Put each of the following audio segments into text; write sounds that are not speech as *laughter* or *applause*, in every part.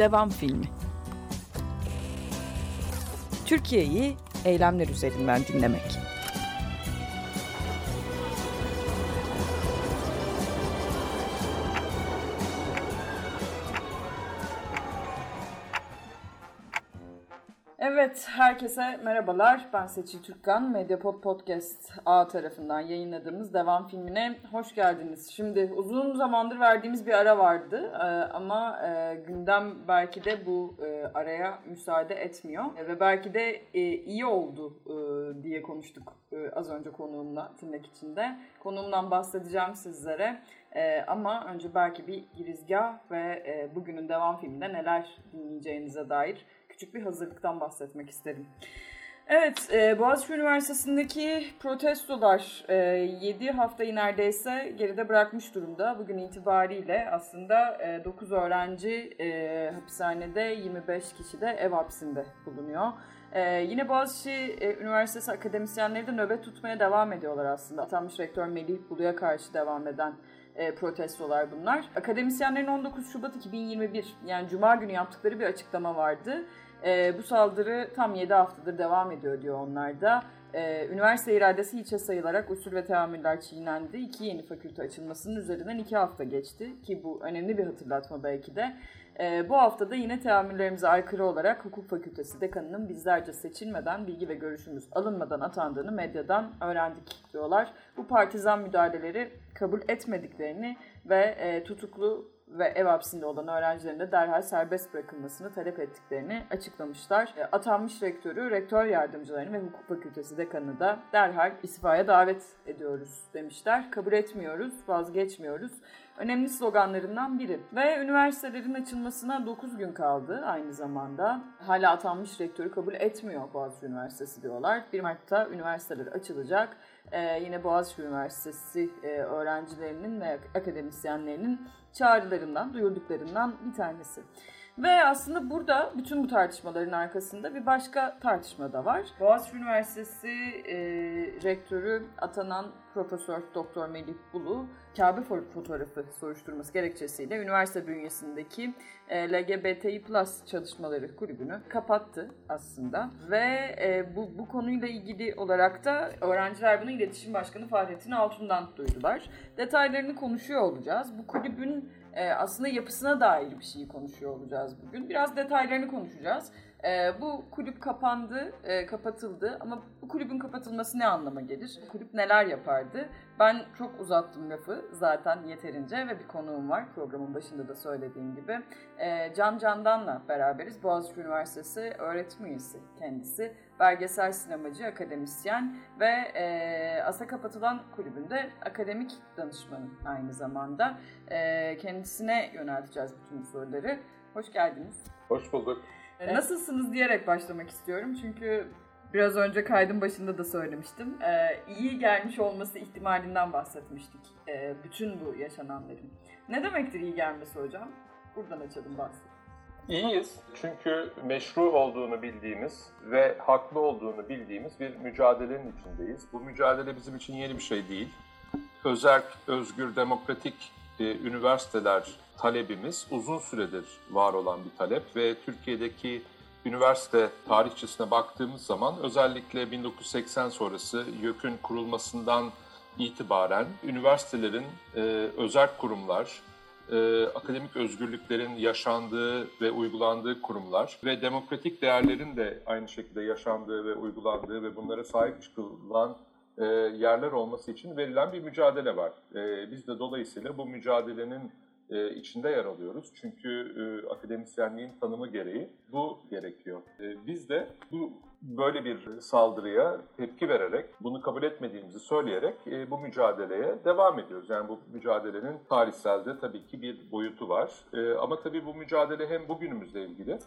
devam filmi. Türkiye'yi eylemler üzerinden dinlemek. Evet, herkese merhabalar. Ben Seçil Türkkan. Medyapod Podcast A tarafından yayınladığımız devam filmine hoş geldiniz. Şimdi uzun zamandır verdiğimiz bir ara vardı ee, ama e, gündem belki de bu e, araya müsaade etmiyor. E, ve belki de e, iyi oldu e, diye konuştuk e, az önce konuğumla tırnak içinde. Konuğumdan bahsedeceğim sizlere. E, ama önce belki bir girizgah ve e, bugünün devam filminde neler dinleyeceğinize dair küçük bir hazırlıktan bahsetmek isterim. Evet, e, Boğaziçi Üniversitesi'ndeki protestolar e, 7 haftayı neredeyse geride bırakmış durumda. Bugün itibariyle aslında e, 9 öğrenci e, hapishanede, 25 kişi de ev hapsinde bulunuyor. E, yine Boğaziçi e, Üniversitesi akademisyenleri de nöbet tutmaya devam ediyorlar aslında. Atanmış rektör Melih Bulu'ya karşı devam eden e, protestolar bunlar. Akademisyenlerin 19 Şubat 2021 yani Cuma günü yaptıkları bir açıklama vardı. E, bu saldırı tam 7 haftadır devam ediyor diyor onlar da. E, üniversite iradesi hiçe sayılarak usul ve teamüller çiğnendi. İki yeni fakülte açılmasının üzerinden 2 hafta geçti ki bu önemli bir hatırlatma belki de. E, bu hafta da yine teamüllerimize aykırı olarak hukuk fakültesi dekanının bizlerce seçilmeden bilgi ve görüşümüz alınmadan atandığını medyadan öğrendik diyorlar. Bu partizan müdahaleleri kabul etmediklerini ve e, tutuklu ve ev hapsinde olan öğrencilerin de derhal serbest bırakılmasını talep ettiklerini açıklamışlar. E, atanmış rektörü, rektör yardımcılarını ve hukuk fakültesi dekanını da derhal istifaya davet ediyoruz demişler. Kabul etmiyoruz, vazgeçmiyoruz. Önemli sloganlarından biri. Ve üniversitelerin açılmasına 9 gün kaldı aynı zamanda. Hala atanmış rektörü kabul etmiyor Boğaziçi Üniversitesi diyorlar. 1 Mart'ta üniversiteler açılacak. Ee, yine Boğaziçi Üniversitesi e, öğrencilerinin ve akademisyenlerinin çağrılarından, duyurduklarından bir tanesi. Ve aslında burada bütün bu tartışmaların arkasında bir başka tartışma da var. Boğaziçi Üniversitesi e, rektörü atanan Profesör Doktor Melih Bulu, Kabe fotoğrafı soruşturması gerekçesiyle üniversite bünyesindeki e, LGBTİ Plus çalışmaları kulübünü kapattı aslında. Ve e, bu, bu konuyla ilgili olarak da öğrenciler bunu iletişim başkanı Fahrettin Altun'dan duydular. Detaylarını konuşuyor olacağız. Bu kulübün aslında yapısına dair bir şeyi konuşuyor olacağız bugün. Biraz detaylarını konuşacağız. E, bu kulüp kapandı, e, kapatıldı ama bu kulübün kapatılması ne anlama gelir? Kulüp neler yapardı? Ben çok uzattım lafı zaten yeterince ve bir konuğum var programın başında da söylediğim gibi. E, Can Candan'la beraberiz. Boğaziçi Üniversitesi öğretim üyesi kendisi. Belgesel sinemacı, akademisyen ve e, asa kapatılan kulübünde akademik danışmanı aynı zamanda. E, kendisine yönelteceğiz bütün soruları. Hoş geldiniz. Hoş bulduk. E, nasılsınız diyerek başlamak istiyorum. Çünkü biraz önce kaydın başında da söylemiştim. Ee, iyi gelmiş olması ihtimalinden bahsetmiştik. Ee, bütün bu yaşananların. Ne demektir iyi gelmesi hocam? Buradan açalım bahsi. İyiyiz çünkü meşru olduğunu bildiğimiz ve haklı olduğunu bildiğimiz bir mücadelenin içindeyiz. Bu mücadele bizim için yeni bir şey değil. Özerk, özgür, demokratik e, üniversiteler talebimiz uzun süredir var olan bir talep ve Türkiye'deki üniversite tarihçesine baktığımız zaman özellikle 1980 sonrası YÖK'ün kurulmasından itibaren üniversitelerin e, özel kurumlar, e, akademik özgürlüklerin yaşandığı ve uygulandığı kurumlar ve demokratik değerlerin de aynı şekilde yaşandığı ve uygulandığı ve bunlara sahip çıkılan e, yerler olması için verilen bir mücadele var. E, biz de dolayısıyla bu mücadelenin e, içinde yer alıyoruz. Çünkü e, akademisyenliğin tanımı gereği bu gerekiyor. E, biz de bu böyle bir saldırıya tepki vererek, bunu kabul etmediğimizi söyleyerek e, bu mücadeleye devam ediyoruz. Yani bu mücadelenin tarihselde tabii ki bir boyutu var. E, ama tabii bu mücadele hem bugünümüzle ilgili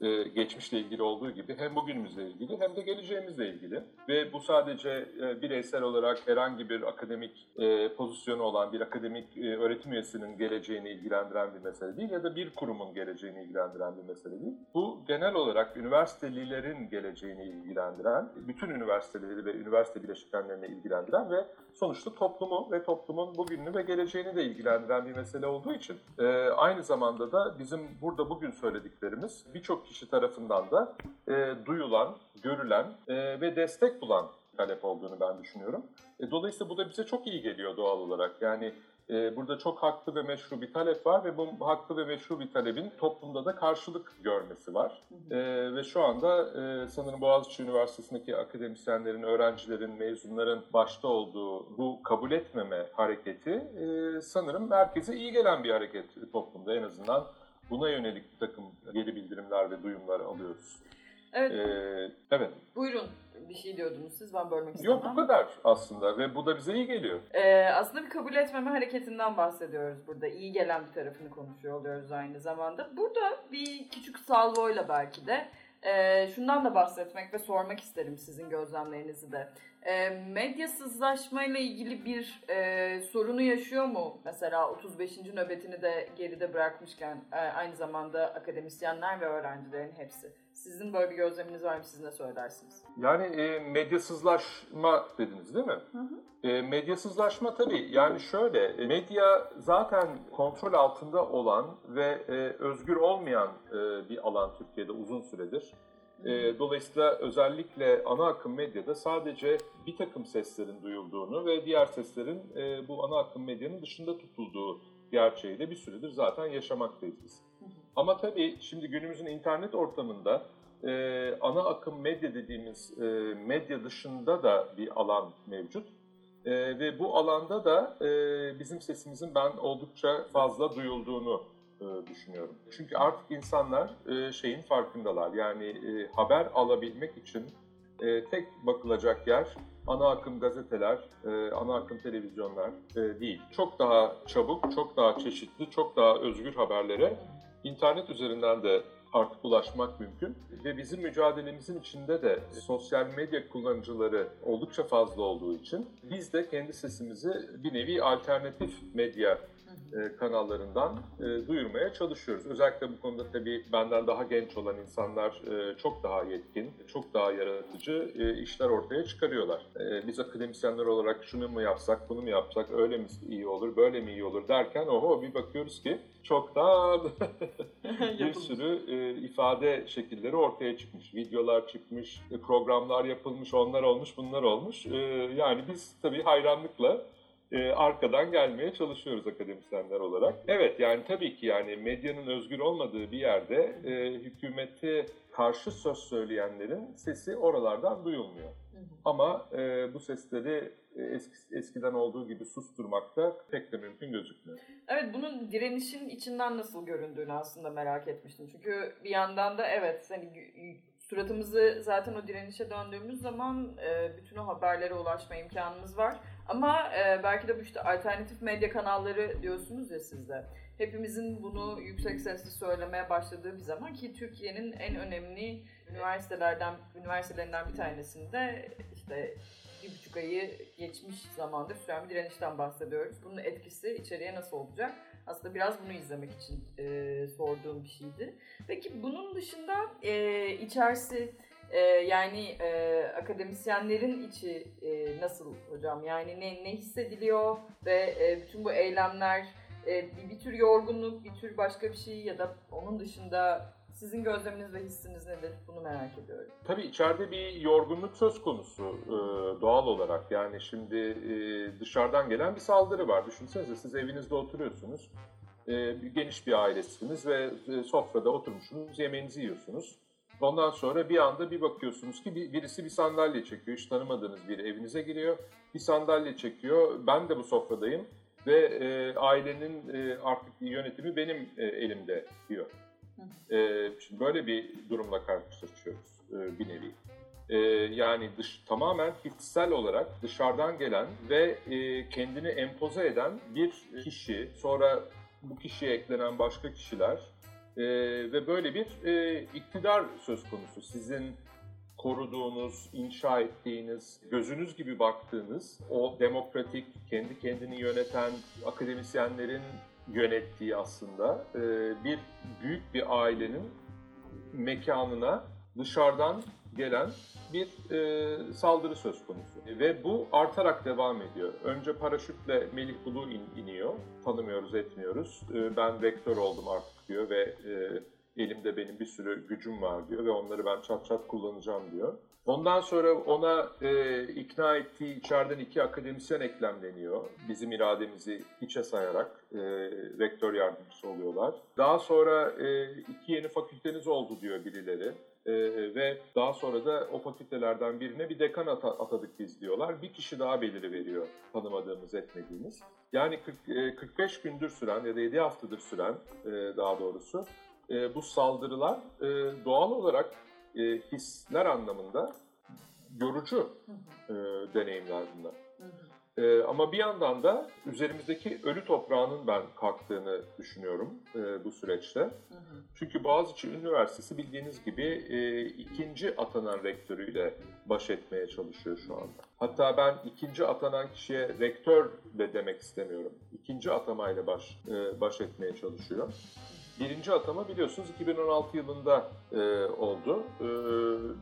e, geçmişle ilgili olduğu gibi hem bugünümüzle ilgili hem de geleceğimizle ilgili. Ve bu sadece e, bireysel olarak herhangi bir akademik e, pozisyonu olan bir akademik e, öğretim üyesinin geleceğini ilgilendiren bir mesele değil ya da bir kurumun geleceğini ilgilendiren bir mesele değil. Bu genel olarak üniversitelilerin geleceğini ilgilendiren, bütün üniversiteleri ve üniversite bileşenlerini ilgilendiren ve sonuçta toplumu ve toplumun bugününü ve geleceğini de ilgilendiren bir mesele olduğu için e, aynı zamanda da bizim burada bugün söylediklerimiz birçok kişi tarafından da e, duyulan, görülen e, ve destek bulan talep olduğunu ben düşünüyorum. E, dolayısıyla bu da bize çok iyi geliyor doğal olarak. Yani e, burada çok haklı ve meşru bir talep var ve bu haklı ve meşru bir talebin toplumda da karşılık görmesi var. E, ve şu anda e, sanırım Boğaziçi Üniversitesi'ndeki akademisyenlerin, öğrencilerin, mezunların başta olduğu bu kabul etmeme hareketi e, sanırım merkeze iyi gelen bir hareket toplumda en azından. Buna yönelik bir takım geri bildirimler ve duyumlar alıyoruz. Evet. Ee, evet. Buyurun bir şey diyordunuz siz ben bölmek istemem. Yok bu kadar aslında ve bu da bize iyi geliyor. Ee, aslında bir kabul etmeme hareketinden bahsediyoruz burada. İyi gelen bir tarafını konuşuyor oluyoruz aynı zamanda. Burada bir küçük salvoyla belki de e, şundan da bahsetmek ve sormak isterim sizin gözlemlerinizi de. E, medyasızlaşma ile ilgili bir e, sorunu yaşıyor mu? Mesela 35. nöbetini de geride bırakmışken e, aynı zamanda akademisyenler ve öğrencilerin hepsi. Sizin böyle bir gözleminiz var mı? Siz ne söylersiniz? Yani e, medyasızlaşma dediniz değil mi? Hı hı. E, medyasızlaşma tabii yani şöyle e, medya zaten kontrol altında olan ve e, özgür olmayan e, bir alan Türkiye'de uzun süredir. E, dolayısıyla özellikle ana akım medyada sadece bir takım seslerin duyulduğunu ve diğer seslerin e, bu ana akım medyanın dışında tutulduğu gerçeğiyle bir süredir zaten yaşamaktayız biz. Ama tabii şimdi günümüzün internet ortamında e, ana akım medya dediğimiz e, medya dışında da bir alan mevcut. E, ve bu alanda da e, bizim sesimizin ben oldukça fazla duyulduğunu e, düşünüyorum. Çünkü artık insanlar e, şeyin farkındalar. Yani e, haber alabilmek için e, tek bakılacak yer ana akım gazeteler, e, ana akım televizyonlar e, değil. Çok daha çabuk, çok daha çeşitli, çok daha özgür haberlere internet üzerinden de artık ulaşmak mümkün. Ve bizim mücadelemizin içinde de sosyal medya kullanıcıları oldukça fazla olduğu için biz de kendi sesimizi bir nevi alternatif medya e, kanallarından e, duyurmaya çalışıyoruz. Özellikle bu konuda tabii benden daha genç olan insanlar e, çok daha yetkin, çok daha yaratıcı işler ortaya çıkarıyorlar. Biz akademisyenler olarak şunu mu yapsak, bunu mu yapsak, öyle mi iyi olur, böyle mi iyi olur derken oho bir bakıyoruz ki çok daha *laughs* bir sürü ifade şekilleri ortaya çıkmış. Videolar çıkmış, programlar yapılmış, onlar olmuş, bunlar olmuş. Yani biz tabii hayranlıkla e, arkadan gelmeye çalışıyoruz akademisyenler olarak. Evet yani tabii ki yani medyanın özgür olmadığı bir yerde e, hükümete karşı söz söyleyenlerin sesi oralardan duyulmuyor. Hı hı. Ama e, bu sesleri eski, eskiden olduğu gibi susturmak da pek de mümkün gözükmüyor. Evet bunun direnişin içinden nasıl göründüğünü aslında merak etmiştim. Çünkü bir yandan da evet hani suratımızı zaten o direnişe döndüğümüz zaman e, bütün o haberlere ulaşma imkanımız var. Ama e, belki de bu işte alternatif medya kanalları diyorsunuz ya sizde. Hepimizin bunu yüksek sesle söylemeye başladığı bir zaman ki Türkiye'nin en önemli üniversitelerden üniversitelerinden bir tanesinde işte bir buçuk ayı geçmiş zamandır süren bir direnişten bahsediyoruz. Bunun etkisi içeriye nasıl olacak? Aslında biraz bunu izlemek için e, sorduğum bir şeydi. Peki bunun dışında e, içerisi e, yani e, akademisyenlerin içi e, nasıl hocam? Yani ne, ne hissediliyor ve e, bütün bu eylemler e, bir, bir tür yorgunluk, bir tür başka bir şey ya da onun dışında sizin gözleminiz ve hissiniz nedir? Bunu merak ediyorum. Tabii içeride bir yorgunluk söz konusu e, doğal olarak. Yani şimdi e, dışarıdan gelen bir saldırı var. Düşünsenize siz evinizde oturuyorsunuz. E, geniş bir ailesiniz ve sofrada oturmuşsunuz, yemeğinizi yiyorsunuz. Ondan sonra bir anda bir bakıyorsunuz ki birisi bir sandalye çekiyor. Hiç tanımadığınız biri evinize giriyor. Bir sandalye çekiyor. Ben de bu sofradayım ve e, ailenin e, artık yönetimi benim e, elimde diyor. E, şimdi böyle bir durumla karşılaşıyoruz e, bir nevi. E, yani dış, tamamen hissel olarak dışarıdan gelen ve e, kendini empoze eden bir kişi, sonra bu kişiye eklenen başka kişiler E, ve böyle bir e, iktidar söz konusu. Sizin koruduğunuz, inşa ettiğiniz, gözünüz gibi baktığınız o demokratik, kendi kendini yöneten akademisyenlerin yönettiği aslında e, bir büyük bir ailenin mekanına dışarıdan gelen bir e, saldırı söz konusu. Ve bu artarak devam ediyor. Önce paraşütle Melih Bulu in, iniyor. Tanımıyoruz, etmiyoruz. E, ben vektör oldum artık diyor ve e, elimde benim bir sürü gücüm var diyor ve onları ben çat çat kullanacağım diyor. Ondan sonra ona e, ikna ettiği içeriden iki akademisyen eklemleniyor. Bizim irademizi hiçe sayarak e, rektör yardımcısı oluyorlar. Daha sonra e, iki yeni fakülteniz oldu diyor birileri. Ee, ve daha sonra da o fakültelerden birine bir dekan ata, atadık biz diyorlar. Bir kişi daha beliri veriyor tanımadığımız, etmediğimiz. Yani 40, e, 45 gündür süren ya da 7 haftadır süren e, daha doğrusu e, bu saldırılar e, doğal olarak e, hisler anlamında yorucu e, deneyimler bunlar. E, ama bir yandan da üzerimizdeki ölü toprağının ben kalktığını düşünüyorum e, bu süreçte. Hı hı. Çünkü Boğaziçi Üniversitesi bildiğiniz gibi e, ikinci atanan rektörüyle baş etmeye çalışıyor şu anda. Hatta ben ikinci atanan kişiye rektör de demek istemiyorum. İkinci atamayla baş, e, baş etmeye çalışıyor. Birinci atama biliyorsunuz 2016 yılında e, oldu. E,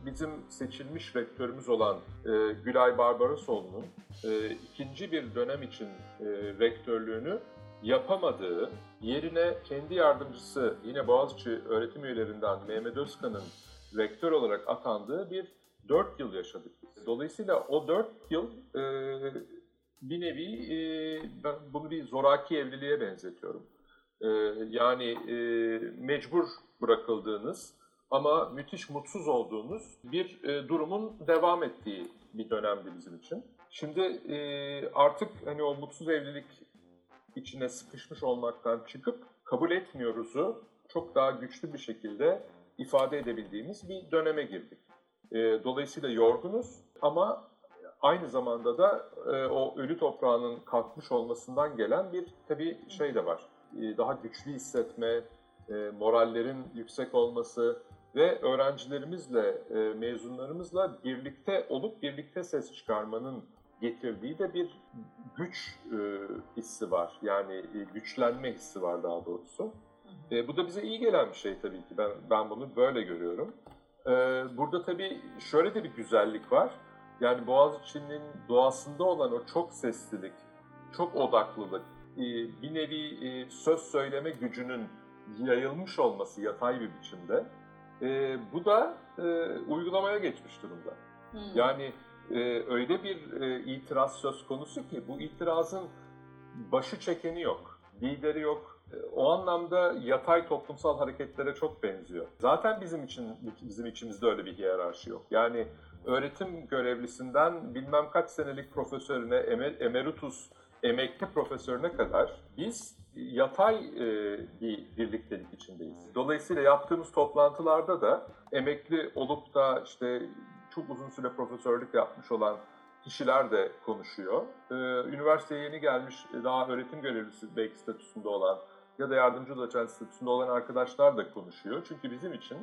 bizim seçilmiş rektörümüz olan e, Gülay Barbarosoğlu'nun e, ikinci bir dönem için e, rektörlüğünü yapamadığı, yerine kendi yardımcısı yine Boğaziçi öğretim üyelerinden Mehmet Özkan'ın rektör olarak atandığı bir 4 yıl yaşadık. Dolayısıyla o 4 yıl e, bir nevi e, ben bunu bir zoraki evliliğe benzetiyorum. E, yani e, mecbur bırakıldığınız ama müthiş mutsuz olduğunuz bir e, durumun devam ettiği bir dönemdi bizim için. Şimdi e, artık hani o mutsuz evlilik içine sıkışmış olmaktan çıkıp kabul etmiyoruzu çok daha güçlü bir şekilde ifade edebildiğimiz bir döneme girdik. Dolayısıyla yorgunuz ama aynı zamanda da o ölü toprağının kalkmış olmasından gelen bir tabii şey de var. E, daha güçlü hissetme, e, morallerin yüksek olması ve öğrencilerimizle, e, mezunlarımızla birlikte olup birlikte ses çıkarmanın getirdiği de bir güç hissi var. Yani güçlenme hissi var daha doğrusu. E, bu da bize iyi gelen bir şey tabii ki. Ben ben bunu böyle görüyorum. E, burada tabii şöyle de bir güzellik var. Yani Boğaziçi'nin doğasında olan o çok seslilik, çok odaklılık, bir nevi e, söz söyleme gücünün yayılmış olması yatay bir biçimde. E, bu da e, uygulamaya geçmiş durumda. Hmm. Yani e, öyle bir e, itiraz söz konusu ki bu itirazın başı çekeni yok, lideri yok. E, o anlamda yatay toplumsal hareketlere çok benziyor. Zaten bizim için bizim içimizde öyle bir hiyerarşi yok. Yani öğretim görevlisinden bilmem kaç senelik profesörüne, emer, emeritus emekli profesörüne kadar biz yatay e, bir birliktelik içindeyiz. Dolayısıyla yaptığımız toplantılarda da emekli olup da işte çok uzun süre profesörlük yapmış olan kişiler de konuşuyor. Ee, üniversiteye yeni gelmiş, daha öğretim görevlisi belki statüsünde olan ya da yardımcı doçent statüsünde olan arkadaşlar da konuşuyor. Çünkü bizim için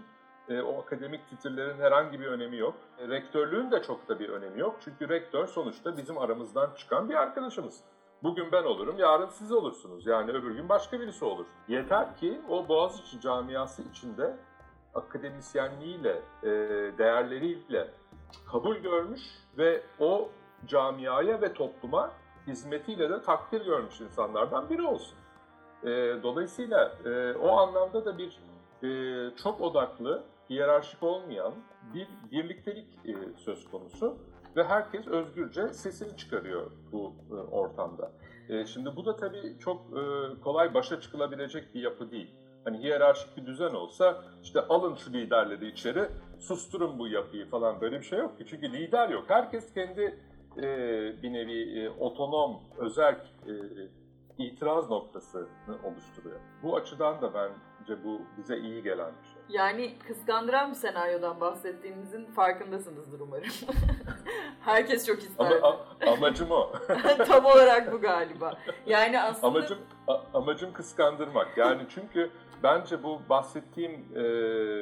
e, o akademik titirlerin herhangi bir önemi yok. E, rektörlüğün de çok da bir önemi yok. Çünkü rektör sonuçta bizim aramızdan çıkan bir arkadaşımız. Bugün ben olurum, yarın siz olursunuz. Yani öbür gün başka birisi olur. Yeter ki o Boğaziçi camiası içinde akademisyenliğiyle, e, değerleriyle kabul görmüş ve o camiaya ve topluma hizmetiyle de takdir görmüş insanlardan biri olsun. E, dolayısıyla e, o anlamda da bir çok odaklı, hiyerarşik olmayan bir birliktelik söz konusu ve herkes özgürce sesini çıkarıyor bu ortamda. Şimdi bu da tabii çok kolay başa çıkılabilecek bir yapı değil hani hiyerarşik bir düzen olsa işte alın şu liderleri içeri, susturun bu yapıyı falan böyle bir şey yok ki. Çünkü lider yok. Herkes kendi e, bir nevi e, otonom, özel e, itiraz noktasını oluşturuyor. Bu açıdan da ben bence bu bize iyi gelen bir şey. Yani kıskandıran bir senaryodan bahsettiğinizin farkındasınızdır umarım. *laughs* Herkes çok ister. Ama, amacım o. *laughs* Tam olarak bu galiba. Yani aslında... Amacım, amacım kıskandırmak. Yani çünkü bence bu bahsettiğim e,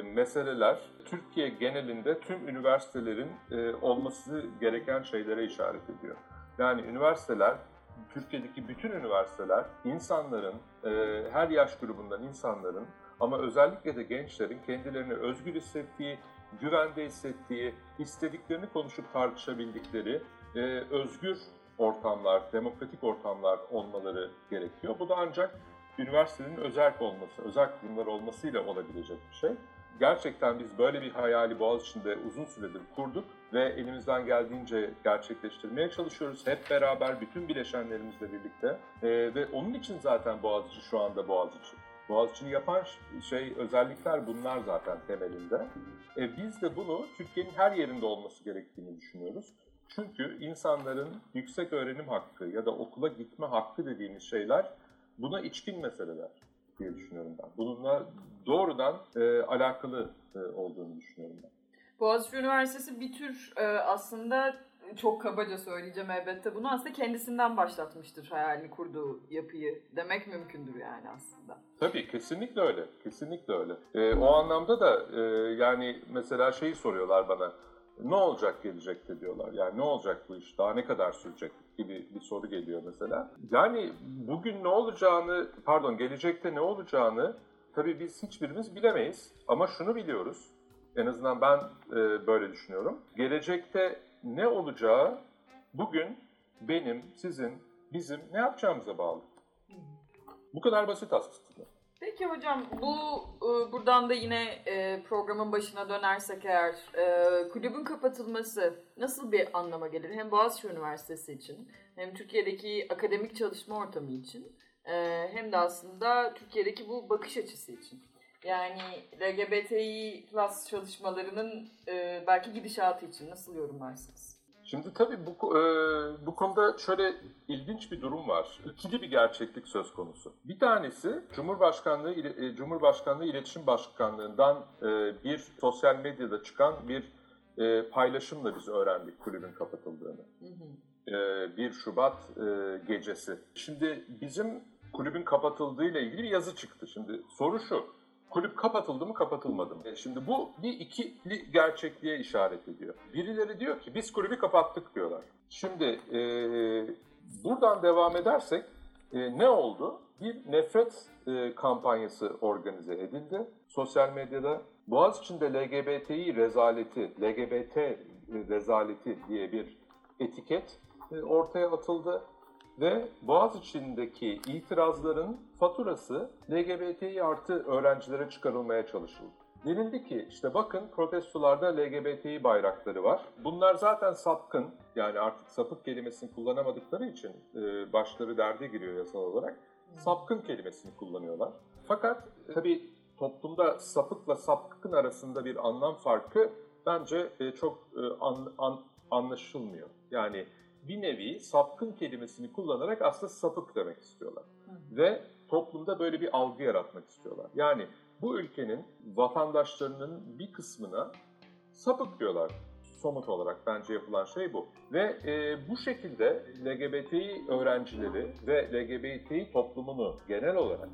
meseleler Türkiye genelinde tüm üniversitelerin e, olması gereken şeylere işaret ediyor. Yani üniversiteler Türkiye'deki bütün üniversiteler insanların, e, her yaş grubundan insanların ama özellikle de gençlerin kendilerini özgür hissettiği, güvende hissettiği, istediklerini konuşup tartışabildikleri e, özgür ortamlar, demokratik ortamlar olmaları gerekiyor. Bu da ancak üniversitenin özel olması, özel kurumlar olmasıyla olabilecek bir şey. Gerçekten biz böyle bir hayali Boğaziçi'nde uzun süredir kurduk ve elimizden geldiğince gerçekleştirmeye çalışıyoruz. Hep beraber bütün bileşenlerimizle birlikte ee, ve onun için zaten Boğaziçi şu anda Boğaziçi. Boğaziçi'ni yapan şey özellikler bunlar zaten temelinde. E, biz de bunu Türkiye'nin her yerinde olması gerektiğini düşünüyoruz. Çünkü insanların yüksek öğrenim hakkı ya da okula gitme hakkı dediğimiz şeyler buna içkin meseleler diye düşünüyorum ben. Bununla doğrudan e, alakalı e, olduğunu düşünüyorum ben. Boğaziçi Üniversitesi bir tür e, aslında çok kabaca söyleyeceğim elbette bunu aslında kendisinden başlatmıştır hayalini kurduğu yapıyı demek mümkündür yani aslında. Tabii kesinlikle öyle. Kesinlikle öyle. E, o anlamda da e, yani mesela şeyi soruyorlar bana ne olacak gelecekte diyorlar. Yani ne olacak bu iş? Daha ne kadar sürecek gibi bir soru geliyor mesela. Yani bugün ne olacağını, pardon gelecekte ne olacağını tabii biz hiçbirimiz bilemeyiz. Ama şunu biliyoruz. En azından ben e, böyle düşünüyorum. Gelecekte ne olacağı bugün benim, sizin, bizim ne yapacağımıza bağlı. Bu kadar basit aslında. Peki hocam bu e, buradan da yine e, programın başına dönersek eğer e, kulübün kapatılması nasıl bir anlama gelir? Hem Boğaziçi Üniversitesi için hem Türkiye'deki akademik çalışma ortamı için hem de aslında Türkiye'deki bu bakış açısı için. Yani LGBTİ plus çalışmalarının belki gidişatı için nasıl yorumlarsınız? Şimdi tabii bu, e, bu konuda şöyle ilginç bir durum var. İkili bir gerçeklik söz konusu. Bir tanesi Cumhurbaşkanlığı e, Cumhurbaşkanlığı İletişim Başkanlığından e, bir sosyal medyada çıkan bir e, paylaşımla biz öğrendik kulübün kapatıldığını. Hı hı. E, 1 Şubat e, gecesi. Şimdi bizim kulübün kapatıldığıyla ilgili bir yazı çıktı. Şimdi soru şu kulüp kapatıldı mı kapatılmadı mı? Şimdi bu bir ikili gerçekliğe işaret ediyor. Birileri diyor ki biz kulübü kapattık diyorlar. Şimdi e, buradan devam edersek e, ne oldu? Bir nefret e, kampanyası organize edildi sosyal medyada. Boğaziçi'nde LGBTİ rezaleti, LGBT rezaleti diye bir etiket e, ortaya atıldı ve Boğaziçi'ndeki itirazların faturası LGBTİ artı öğrencilere çıkarılmaya çalışıldı. Denildi ki işte bakın protestolarda LGBTİ bayrakları var. Bunlar zaten sapkın yani artık sapık kelimesini kullanamadıkları için e, başları derde giriyor yasal olarak. Sapkın kelimesini kullanıyorlar. Fakat tabii toplumda sapıkla sapkın arasında bir anlam farkı bence e, çok e, an, an, anlaşılmıyor. Yani bir nevi sapkın kelimesini kullanarak aslında sapık demek istiyorlar. Hı. Ve toplumda böyle bir algı yaratmak istiyorlar. Yani bu ülkenin vatandaşlarının bir kısmına sapık diyorlar. Somut olarak bence yapılan şey bu. Ve e, bu şekilde LGBTİ öğrencileri ve LGBTİ toplumunu genel olarak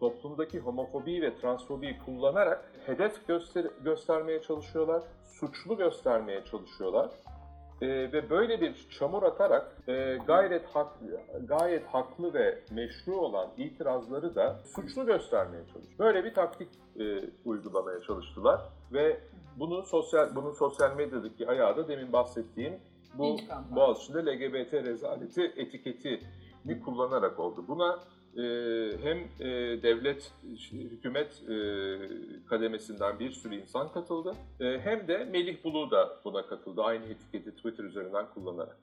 toplumdaki homofobi ve transfobiyi kullanarak hedef göster göstermeye çalışıyorlar, suçlu göstermeye çalışıyorlar e, ve böyle bir çamur atarak e, gayet haklı, gayet haklı ve meşru olan itirazları da suçlu göstermeye çalışıyor. Böyle bir taktik e, uygulamaya çalıştılar ve bunu sosyal bunun sosyal medyadaki ayağı da demin bahsettiğim bu Boğaziçi'nde LGBT rezaleti etiketini kullanarak oldu. Buna e, hem e, devlet, hükümet e, kademesinden bir sürü insan katıldı. E, hem de Melih Bulu da buna katıldı. Aynı etiketi Twitter üzerinden kullanarak.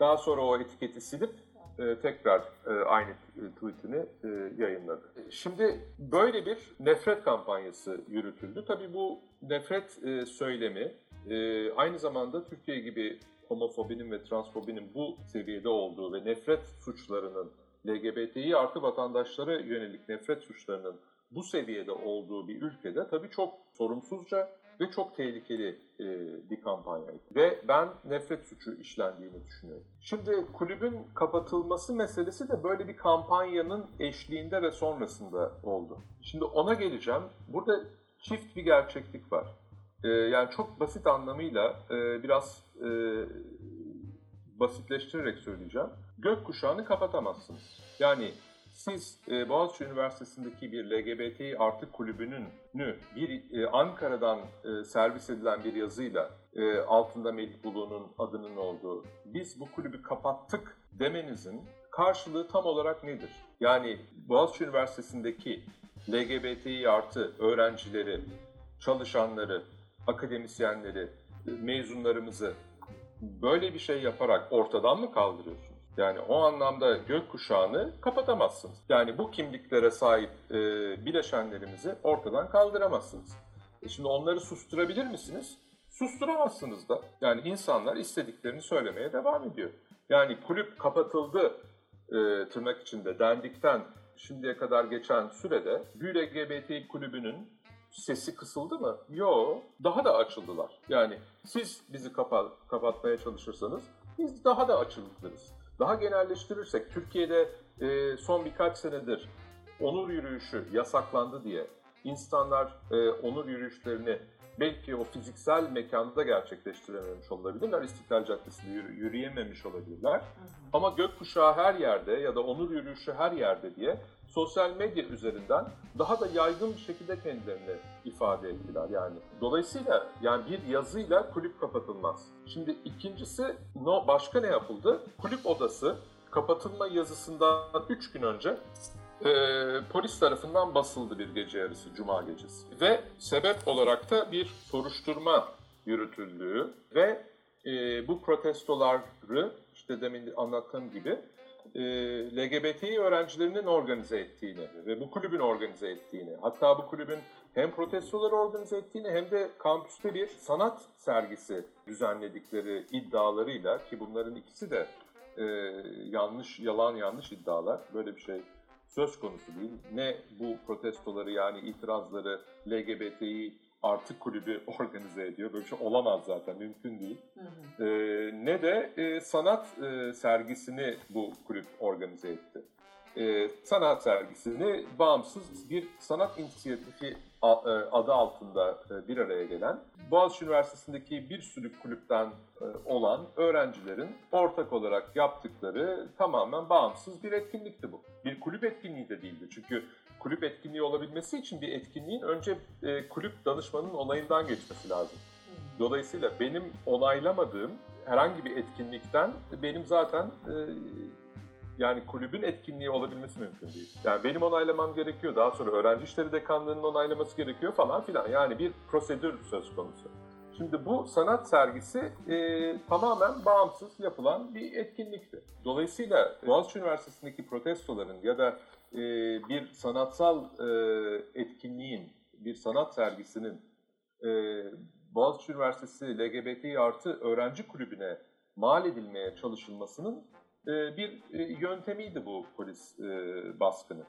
Daha sonra o etiketi silip e, tekrar e, aynı tweetini e, yayınladı. Şimdi böyle bir nefret kampanyası yürütüldü. Tabii bu nefret e, söylemi e, aynı zamanda Türkiye gibi homofobinin ve transfobinin bu seviyede olduğu ve nefret suçlarının LGBTİ artı vatandaşlara yönelik nefret suçlarının bu seviyede olduğu bir ülkede tabii çok sorumsuzca ve çok tehlikeli e, bir kampanyaydı. Ve ben nefret suçu işlendiğini düşünüyorum. Şimdi kulübün kapatılması meselesi de böyle bir kampanyanın eşliğinde ve sonrasında oldu. Şimdi ona geleceğim. Burada çift bir gerçeklik var. E, yani çok basit anlamıyla e, biraz e, basitleştirerek söyleyeceğim. Gökkuşağını kapatamazsınız. Yani siz e, Boğaziçi Üniversitesi'ndeki bir LGBT artı kulübünün bir e, Ankara'dan e, servis edilen bir yazıyla e, altında Melih Bulu'nun adının olduğu biz bu kulübü kapattık demenizin karşılığı tam olarak nedir? Yani Boğaziçi Üniversitesi'ndeki LGBTİ artı öğrencileri, çalışanları, akademisyenleri, mezunlarımızı böyle bir şey yaparak ortadan mı kaldırıyorsunuz? Yani o anlamda gökkuşağını kapatamazsınız. Yani bu kimliklere sahip e, bileşenlerimizi ortadan kaldıramazsınız. E şimdi onları susturabilir misiniz? Susturamazsınız da. Yani insanlar istediklerini söylemeye devam ediyor. Yani kulüp kapatıldı e, tırnak içinde dendikten şimdiye kadar geçen sürede bir LGBT kulübünün sesi kısıldı mı? Yo, daha da açıldılar. Yani siz bizi kapa kapatmaya çalışırsanız biz daha da açılırız. Daha genelleştirirsek Türkiye'de e, son birkaç senedir onur yürüyüşü yasaklandı diye insanlar e, onur yürüyüşlerini belki o fiziksel mekanda da gerçekleştirememiş olabilirler. İstiklal Caddesi'nde yürü, yürüyememiş olabilirler. Hı hı. Ama gökkuşağı her yerde ya da onur yürüyüşü her yerde diye sosyal medya üzerinden daha da yaygın bir şekilde kendilerini ifade ettiler yani. Dolayısıyla yani bir yazıyla kulüp kapatılmaz. Şimdi ikincisi no, başka ne yapıldı? Kulüp odası kapatılma yazısından 3 gün önce e, polis tarafından basıldı bir gece yarısı, cuma gecesi. Ve sebep olarak da bir soruşturma yürütüldüğü ve e, bu protestoları işte demin anlattığım gibi e, LGBTİ öğrencilerinin organize ettiğini ve bu kulübün organize ettiğini, hatta bu kulübün hem protestoları organize ettiğini hem de kampüste bir sanat sergisi düzenledikleri iddialarıyla ki bunların ikisi de e, yanlış, yalan yanlış iddialar. Böyle bir şey söz konusu değil. Ne bu protestoları yani itirazları LGBTİ artı kulübü *laughs* organize ediyor. Böyle bir şey olamaz zaten, mümkün değil. Hı hı. Ee, ne de e, sanat e, sergisini bu kulüp organize etti. E, sanat sergisini bağımsız bir sanat inisiyatifi e, adı altında e, bir araya gelen Boğaziçi Üniversitesi'ndeki bir sürü kulüpten e, olan öğrencilerin ortak olarak yaptıkları tamamen bağımsız bir etkinlikti bu. Bir kulüp etkinliği de değildi. Çünkü kulüp etkinliği olabilmesi için bir etkinliğin önce kulüp danışmanının onayından geçmesi lazım. Dolayısıyla benim onaylamadığım herhangi bir etkinlikten benim zaten yani kulübün etkinliği olabilmesi mümkün değil. Yani benim onaylamam gerekiyor. Daha sonra öğrenci işleri dekanlığının onaylaması gerekiyor falan filan. Yani bir prosedür söz konusu. Şimdi bu sanat sergisi e, tamamen bağımsız yapılan bir etkinlikti. Dolayısıyla Boğaziçi Üniversitesi'ndeki protestoların ya da e, bir sanatsal e, etkinliğin, bir sanat sergisinin e, Boğaziçi Üniversitesi LGBT artı öğrenci kulübüne mal edilmeye çalışılmasının bir e, yöntemiydi bu polis e, baskını.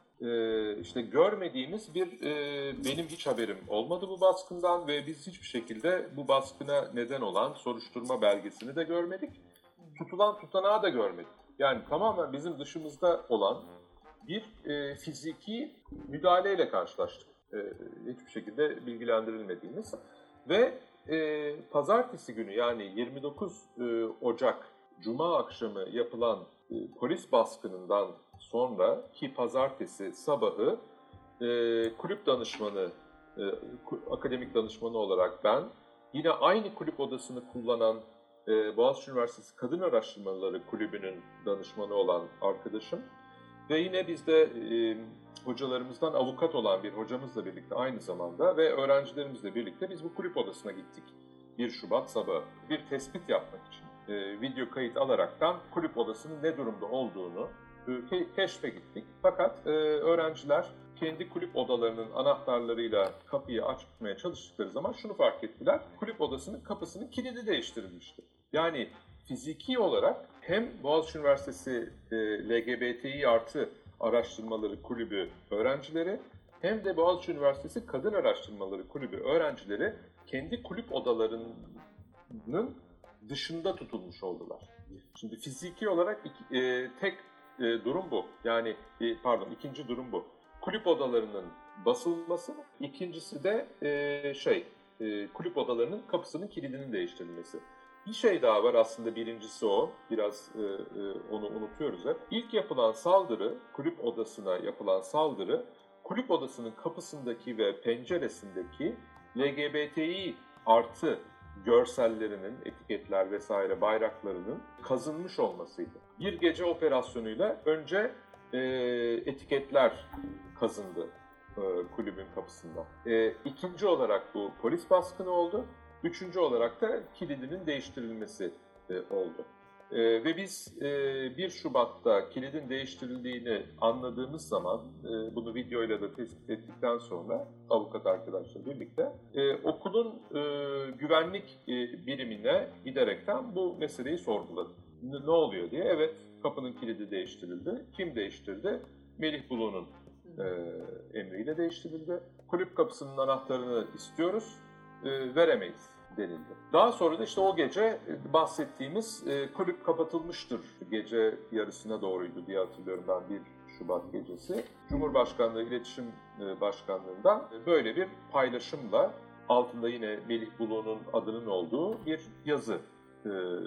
İşte görmediğimiz bir, benim hiç haberim olmadı bu baskından ve biz hiçbir şekilde bu baskına neden olan soruşturma belgesini de görmedik. Tutulan tutanağı da görmedik. Yani tamamen bizim dışımızda olan bir fiziki müdahaleyle karşılaştık. Hiçbir şekilde bilgilendirilmediğimiz ve pazartesi günü yani 29 Ocak Cuma akşamı yapılan e, polis baskınından sonra ki pazartesi sabahı e, kulüp danışmanı, e, akademik danışmanı olarak ben yine aynı kulüp odasını kullanan e, Boğaziçi Üniversitesi Kadın Araştırmaları Kulübü'nün danışmanı olan arkadaşım ve yine bizde e, hocalarımızdan avukat olan bir hocamızla birlikte aynı zamanda ve öğrencilerimizle birlikte biz bu kulüp odasına gittik 1 Şubat sabahı. Bir tespit yapmak için e, video kayıt alaraktan kulüp odasının ne durumda olduğunu e, keşfe gittik. Fakat e, öğrenciler kendi kulüp odalarının anahtarlarıyla kapıyı açmaya çalıştıkları zaman şunu fark ettiler. Kulüp odasının kapısının kilidi değiştirilmişti. Yani fiziki olarak hem Boğaziçi Üniversitesi e, LGBTİ artı araştırmaları kulübü öğrencileri hem de Boğaziçi Üniversitesi Kadın Araştırmaları Kulübü öğrencileri kendi kulüp odalarının dışında tutulmuş oldular. Şimdi fiziki olarak iki, e, tek e, durum bu. Yani e, pardon ikinci durum bu. Kulüp odalarının basılması, ikincisi de e, şey e, kulüp odalarının kapısının kilidinin değiştirilmesi. Bir şey daha var aslında birincisi o. Biraz e, e, onu unutuyoruz hep. İlk yapılan saldırı, kulüp odasına yapılan saldırı, kulüp odasının kapısındaki ve penceresindeki LGBTİ artı görsellerinin, etiketler vesaire bayraklarının kazınmış olmasıydı. Bir gece operasyonuyla önce e, etiketler kazındı e, kulübün kapısında. E, ikinci olarak bu polis baskını oldu. Üçüncü olarak da kilidinin değiştirilmesi e, oldu. E, ve biz e, 1 Şubat'ta kilidin değiştirildiğini anladığımız zaman, e, bunu videoyla da tespit ettikten sonra avukat arkadaşla birlikte, e, okulun e, güvenlik e, birimine giderekten bu meseleyi sorguladık. Ne, ne oluyor diye. Evet, kapının kilidi değiştirildi. Kim değiştirdi? Melih Bulu'nun e, emriyle değiştirildi. Kulüp kapısının anahtarını istiyoruz, e, veremeyiz denildi. Daha sonra da işte o gece e, bahsettiğimiz e, kulüp kapatılmıştır. Gece yarısına doğruydu diye hatırlıyorum ben 1 Şubat gecesi. Cumhurbaşkanlığı İletişim e, Başkanlığı'ndan böyle bir paylaşımla altında yine Melih Bulu'nun adının olduğu bir yazı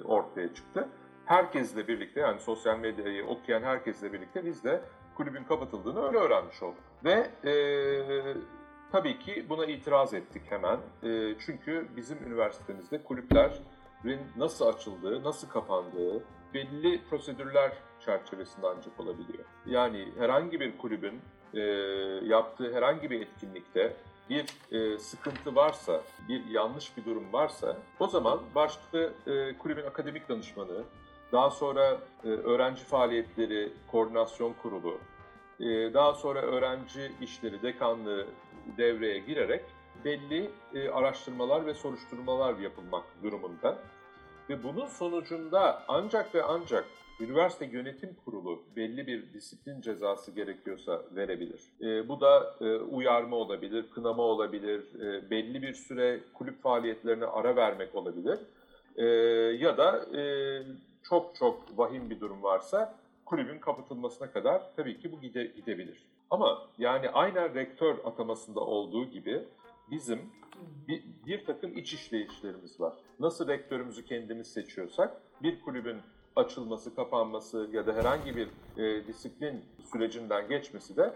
ortaya çıktı. Herkesle birlikte yani sosyal medyayı okuyan herkesle birlikte biz de kulübün kapatıldığını öyle öğrenmiş olduk. Ve e, tabii ki buna itiraz ettik hemen. E, çünkü bizim üniversitemizde kulüplerin nasıl açıldığı, nasıl kapandığı belli prosedürler çerçevesinde ancak olabiliyor. Yani herhangi bir kulübün e, yaptığı herhangi bir etkinlikte bir e, sıkıntı varsa, bir yanlış bir durum varsa o zaman başta e, kulübün akademik danışmanı, daha sonra e, öğrenci faaliyetleri koordinasyon kurulu, e, daha sonra öğrenci işleri dekanlığı devreye girerek belli e, araştırmalar ve soruşturmalar yapılmak durumunda. Ve bunun sonucunda ancak ve ancak üniversite yönetim kurulu belli bir disiplin cezası gerekiyorsa verebilir. E, bu da e, uyarma olabilir, kınama olabilir, e, belli bir süre kulüp faaliyetlerine ara vermek olabilir. E, ya da e, çok çok vahim bir durum varsa kulübün kapatılmasına kadar tabii ki bu gide, gidebilir. Ama yani aynen rektör atamasında olduğu gibi bizim bir, bir takım iç işleyişlerimiz var. Nasıl rektörümüzü kendimiz seçiyorsak bir kulübün açılması, kapanması ya da herhangi bir e, disiplin sürecinden geçmesi de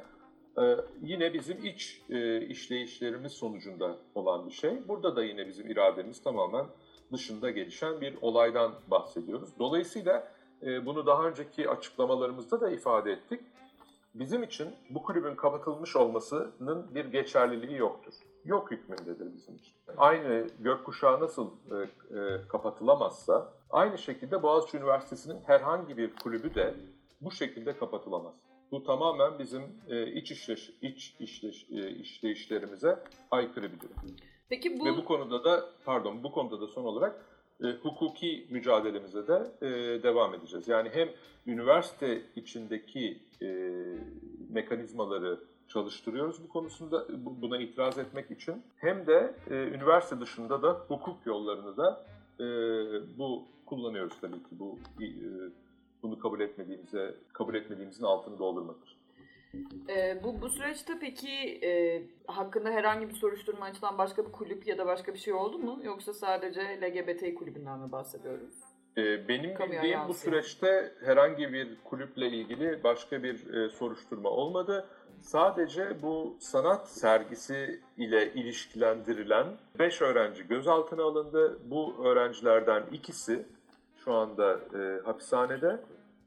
e, yine bizim iç e, işleyişlerimiz sonucunda olan bir şey. Burada da yine bizim irademiz tamamen dışında gelişen bir olaydan bahsediyoruz. Dolayısıyla e, bunu daha önceki açıklamalarımızda da ifade ettik. Bizim için bu kulübün kapatılmış olmasının bir geçerliliği yoktur. Yok hükmündedir bizim için. Aynı gökkuşağı nasıl e, e, kapatılamazsa, aynı şekilde Boğaziçi Üniversitesi'nin herhangi bir kulübü de bu şekilde kapatılamaz. Bu tamamen bizim e, iç işleş, iç işleş, e, işleyişlerimize aykırı bir durum. Peki bu... Ve bu konuda da, pardon bu konuda da son olarak e, hukuki mücadelemize de e, devam edeceğiz. Yani hem üniversite içindeki e, mekanizmaları çalıştırıyoruz bu konusunda buna itiraz etmek için hem de e, üniversite dışında da hukuk yollarını da e, bu kullanıyoruz tabii ki bu e, bunu kabul etmediğimize kabul etmediğimizin altını doldurmak için. E, bu, bu süreçte peki e, hakkında herhangi bir soruşturma açılan başka bir kulüp ya da başka bir şey oldu mu? Yoksa sadece LGBT kulübünden mi bahsediyoruz? E, benim Kamuya bildiğim yansıyor. bu süreçte herhangi bir kulüple ilgili başka bir e, soruşturma olmadı. Sadece bu sanat sergisi ile ilişkilendirilen 5 öğrenci gözaltına alındı. Bu öğrencilerden ikisi şu anda e, hapishanede.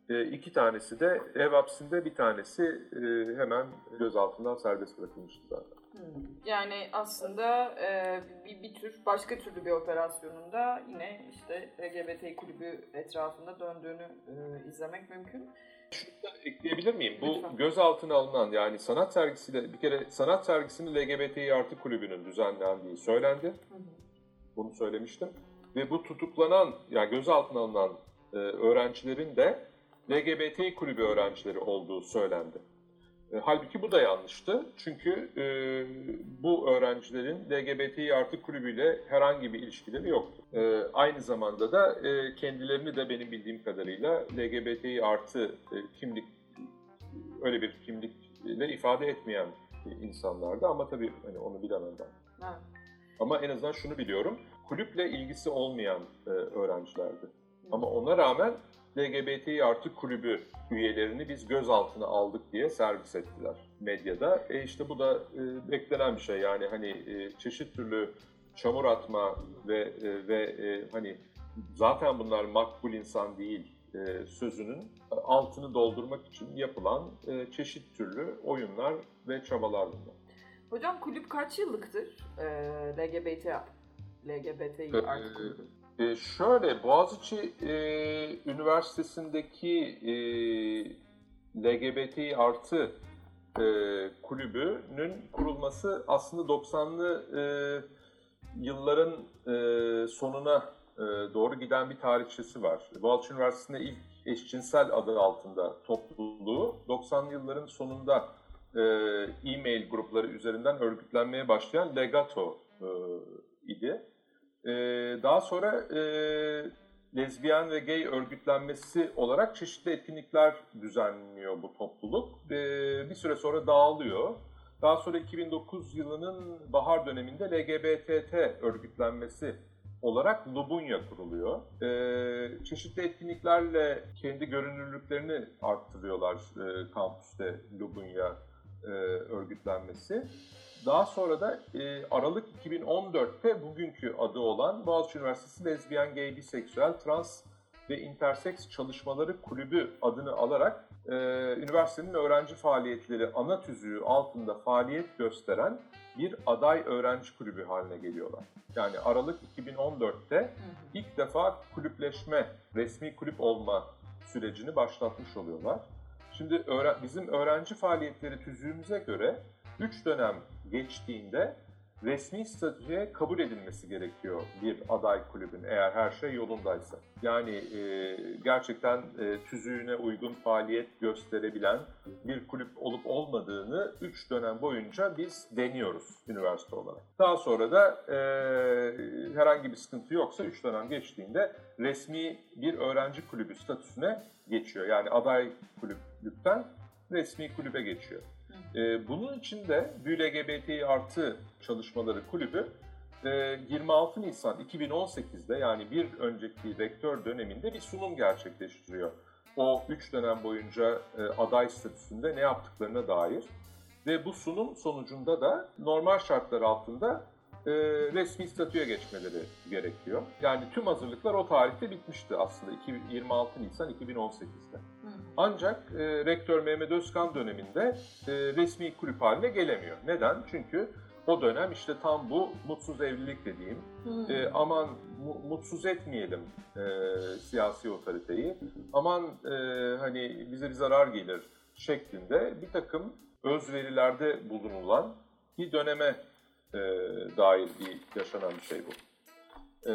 E, iki tanesi de ev hapsinde, bir tanesi e, hemen gözaltından serbest bırakılmıştı zaten. Hmm. Yani aslında e, bir, bir tür başka türlü bir operasyonunda yine işte LGBT kulübü etrafında döndüğünü izlemek mümkün. Şunu da ekleyebilir miyim? Bu Lütfen. gözaltına alınan yani sanat sergisiyle bir kere sanat sergisini LGBTİ artı kulübünün düzenlendiği söylendi. Hı hı. Bunu söylemiştim. Ve bu tutuklanan yani gözaltına alınan öğrencilerin de LGBT kulübü öğrencileri olduğu söylendi. E, halbuki bu da yanlıştı. Çünkü e, bu öğrencilerin LGBTİ artı kulübüyle herhangi bir ilişkileri yoktu. E, aynı zamanda da e, kendilerini de benim bildiğim kadarıyla LGBTİ artı e, kimlik, öyle bir kimlikle ifade etmeyen insanlardı. Ama tabii hani onu bilemem ben. Evet. Ama en azından şunu biliyorum, kulüple ilgisi olmayan e, öğrencilerdi. Ama ona rağmen LGBTİ artı kulübü üyelerini biz gözaltına aldık diye servis ettiler medyada. E işte bu da e, beklenen bir şey yani hani e, çeşit türlü çamur atma ve e, ve e, hani zaten bunlar makbul insan değil e, sözünün altını doldurmak için yapılan e, çeşit türlü oyunlar ve çabalar bunlar. Hocam kulüp kaç yıllıktır e, LGBT LGBTİ artı kulübü? E, şöyle, Boğaziçi e, Üniversitesi'ndeki e, LGBT artı e, kulübünün kurulması aslında 90'lı e, yılların e, sonuna e, doğru giden bir tarihçesi var. Boğaziçi Üniversitesi'nde ilk eşcinsel adı altında topluluğu 90'lı yılların sonunda e, e-mail grupları üzerinden örgütlenmeye başlayan Legato e, idi. E, daha sonra e, lezbiyen ve gay örgütlenmesi olarak çeşitli etkinlikler düzenliyor bu topluluk. E, bir süre sonra dağılıyor. Daha sonra 2009 yılının bahar döneminde LGBTT örgütlenmesi olarak Lubunya kuruluyor. Ee, çeşitli etkinliklerle kendi görünürlüklerini arttırıyorlar e, kampüste Lubunya e, örgütlenmesi. Daha sonra da e, Aralık 2014'te bugünkü adı olan Boğaziçi Üniversitesi Lezbiyen, Gay, Biseksüel, Trans ve Interseks Çalışmaları Kulübü adını alarak e, üniversitenin öğrenci faaliyetleri ana tüzüğü altında faaliyet gösteren bir aday öğrenci kulübü haline geliyorlar. Yani Aralık 2014'te ilk defa kulüpleşme, resmi kulüp olma sürecini başlatmış oluyorlar. Şimdi bizim öğrenci faaliyetleri tüzüğümüze göre 3 dönem geçtiğinde resmi statüye kabul edilmesi gerekiyor bir aday kulübün eğer her şey yolundaysa. Yani e, gerçekten e, tüzüğüne uygun faaliyet gösterebilen bir kulüp olup olmadığını 3 dönem boyunca biz deniyoruz üniversite olarak. Daha sonra da e, herhangi bir sıkıntı yoksa 3 dönem geçtiğinde resmi bir öğrenci kulübü statüsüne geçiyor. Yani aday kulüpten resmi kulübe geçiyor. E, bunun için de LGBT artı çalışmaları kulübü e, 26 Nisan 2018'de yani bir önceki rektör döneminde bir sunum gerçekleştiriyor. O 3 dönem boyunca e, aday statüsünde ne yaptıklarına dair. Ve bu sunum sonucunda da normal şartlar altında e, resmi statüye geçmeleri gerekiyor. Yani tüm hazırlıklar o tarihte bitmişti aslında 26 Nisan 2018'de. Ancak e, rektör Mehmet Özkan döneminde e, resmi kulüp haline gelemiyor. Neden? Çünkü o dönem işte tam bu mutsuz evlilik dediğim, e, aman mu, mutsuz etmeyelim e, siyasi otoriteyi, aman e, hani bize bir zarar gelir şeklinde bir takım özverilerde bulunulan bir döneme e, dair bir yaşanan bir şey bu. E,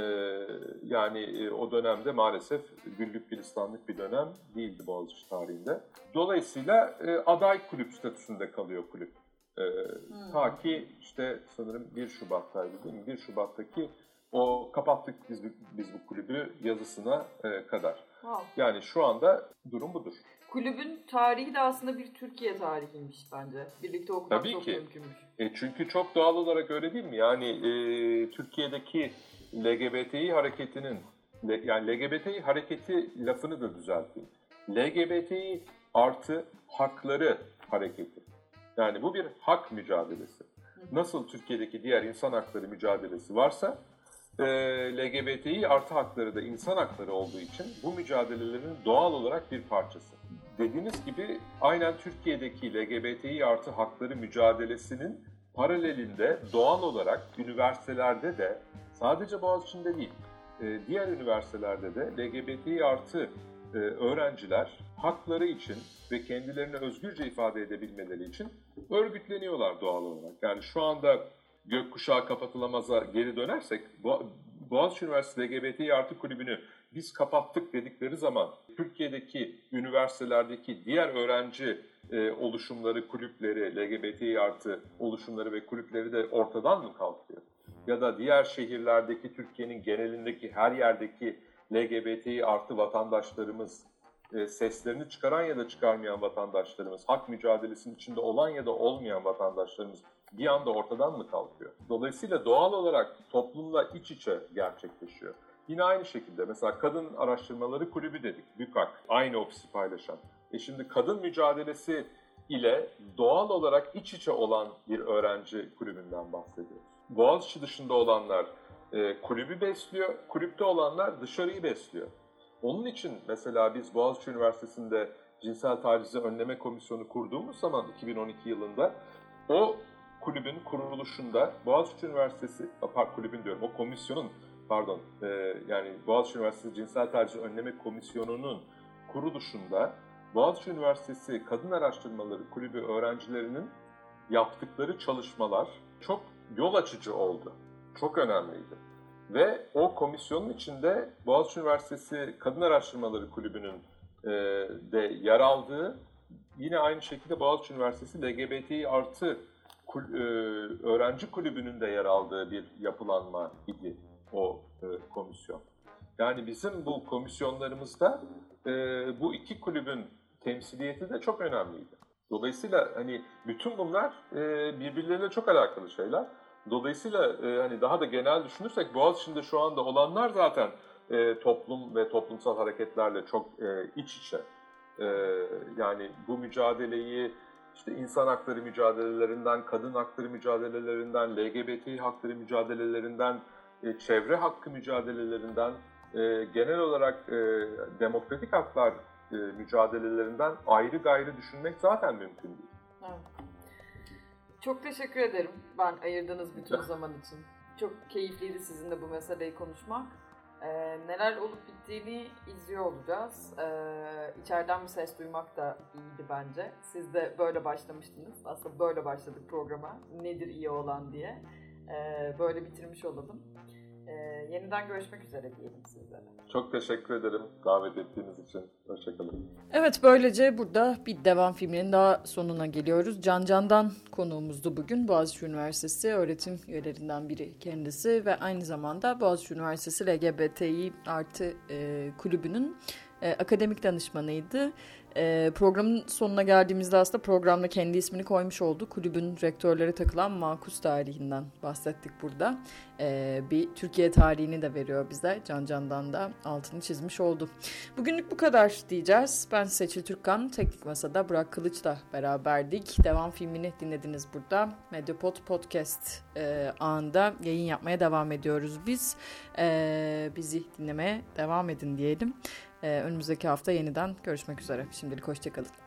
yani e, o dönemde maalesef güllük gülistanlık bir dönem değildi Boğaziçi tarihinde. Dolayısıyla e, aday kulüp statüsünde kalıyor kulüp. E, hmm. Ta ki işte sanırım 1 Şubat'taydı değil mi? 1 Şubat'taki o kapattık biz, biz bu kulübü yazısına e, kadar. Wow. Yani şu anda durum budur. Kulübün tarihi de aslında bir Türkiye tarihiymiş bence. Birlikte okumak Tabii çok ki. mümkünmüş. E çünkü çok doğal olarak öyle değil mi? Yani e, Türkiye'deki LGBTİ hareketinin, yani LGBTİ hareketi lafını da düzelteyim. LGBTİ artı hakları hareketi. Yani bu bir hak mücadelesi. Nasıl Türkiye'deki diğer insan hakları mücadelesi varsa, e, LGBTİ artı hakları da insan hakları olduğu için bu mücadelelerin doğal olarak bir parçası. Dediğiniz gibi aynen Türkiye'deki LGBTİ artı hakları mücadelesinin paralelinde doğal olarak üniversitelerde de sadece Boğaziçi'nde değil, e, diğer üniversitelerde de LGBT artı e, öğrenciler hakları için ve kendilerini özgürce ifade edebilmeleri için örgütleniyorlar doğal olarak. Yani şu anda gökkuşağı kapatılamaz'a geri dönersek Boğaziçi Üniversitesi LGBT artı kulübünü biz kapattık dedikleri zaman Türkiye'deki üniversitelerdeki diğer öğrenci e, oluşumları, kulüpleri, LGBT artı oluşumları ve kulüpleri de ortadan mı kalkıyor? Ya da diğer şehirlerdeki, Türkiye'nin genelindeki, her yerdeki LGBT artı vatandaşlarımız, e, seslerini çıkaran ya da çıkarmayan vatandaşlarımız, hak mücadelesinin içinde olan ya da olmayan vatandaşlarımız bir anda ortadan mı kalkıyor? Dolayısıyla doğal olarak toplumla iç içe gerçekleşiyor. Yine aynı şekilde mesela Kadın Araştırmaları Kulübü dedik, BÜKAK, aynı ofisi paylaşan. E şimdi kadın mücadelesi ile doğal olarak iç içe olan bir öğrenci kulübünden bahsediyoruz. Boğaziçi dışında olanlar e, kulübü besliyor, kulüpte olanlar dışarıyı besliyor. Onun için mesela biz Boğaziçi Üniversitesi'nde cinsel tacizi önleme komisyonu kurduğumuz zaman 2012 yılında o kulübün kuruluşunda Boğaziçi Üniversitesi, pardon kulübün diyorum, o komisyonun pardon e, yani Boğaziçi Üniversitesi Cinsel Taciz Önleme Komisyonu'nun kuruluşunda Boğaziçi Üniversitesi Kadın Araştırmaları Kulübü öğrencilerinin yaptıkları çalışmalar çok yol açıcı oldu. Çok önemliydi. Ve o komisyonun içinde Boğaziçi Üniversitesi Kadın Araştırmaları Kulübü'nün e, de yer aldığı, yine aynı şekilde Boğaziçi Üniversitesi LGBTİ artı kul, e, öğrenci kulübünün de yer aldığı bir yapılanma idi o e, komisyon. Yani bizim bu komisyonlarımızda e, bu iki kulübün temsiliyeti de çok önemliydi. Dolayısıyla hani bütün bunlar e, birbirleriyle çok alakalı şeyler. Dolayısıyla e, hani daha da genel düşünürsek Boğaziçi'nde şu anda olanlar zaten e, toplum ve toplumsal hareketlerle çok e, iç içe. E, yani bu mücadeleyi işte insan hakları mücadelelerinden, kadın hakları mücadelelerinden, LGBT hakları mücadelelerinden, e, çevre hakkı mücadelelerinden, e, genel olarak e, demokratik haklar e, mücadelelerinden ayrı gayrı düşünmek zaten mümkün değil. Evet. Çok teşekkür ederim ben ayırdığınız bütün *laughs* zaman için. Çok keyifliydi sizinle bu meseleyi konuşmak. Ee, neler olup bittiğini izliyor olacağız. Ee, içeriden bir ses duymak da iyiydi bence. Siz de böyle başlamıştınız. Aslında böyle başladık programa. Nedir iyi olan diye. Ee, böyle bitirmiş olalım. Ee, yeniden görüşmek üzere diyelim sizlere. Çok teşekkür ederim davet ettiğiniz için. Hoşçakalın. Evet böylece burada bir devam filminin daha sonuna geliyoruz. Can Can'dan konuğumuzdu bugün. Boğaziçi Üniversitesi öğretim üyelerinden biri kendisi ve aynı zamanda Boğaziçi Üniversitesi LGBTİ artı e, kulübünün e, akademik danışmanıydı. E, programın sonuna geldiğimizde aslında programda kendi ismini koymuş oldu. Kulübün rektörlere takılan makus tarihinden bahsettik burada. E, bir Türkiye tarihini de veriyor bize. Can Can'dan da altını çizmiş oldu. Bugünlük bu kadar diyeceğiz. Ben Seçil Türkkan, Teknik Masa'da Burak Kılıç'la beraberdik. Devam filmini dinlediniz burada. Medyapod Podcast e, ağında yayın yapmaya devam ediyoruz biz. E, bizi dinlemeye devam edin diyelim. Ee, önümüzdeki hafta yeniden görüşmek üzere. Şimdilik hoşçakalın.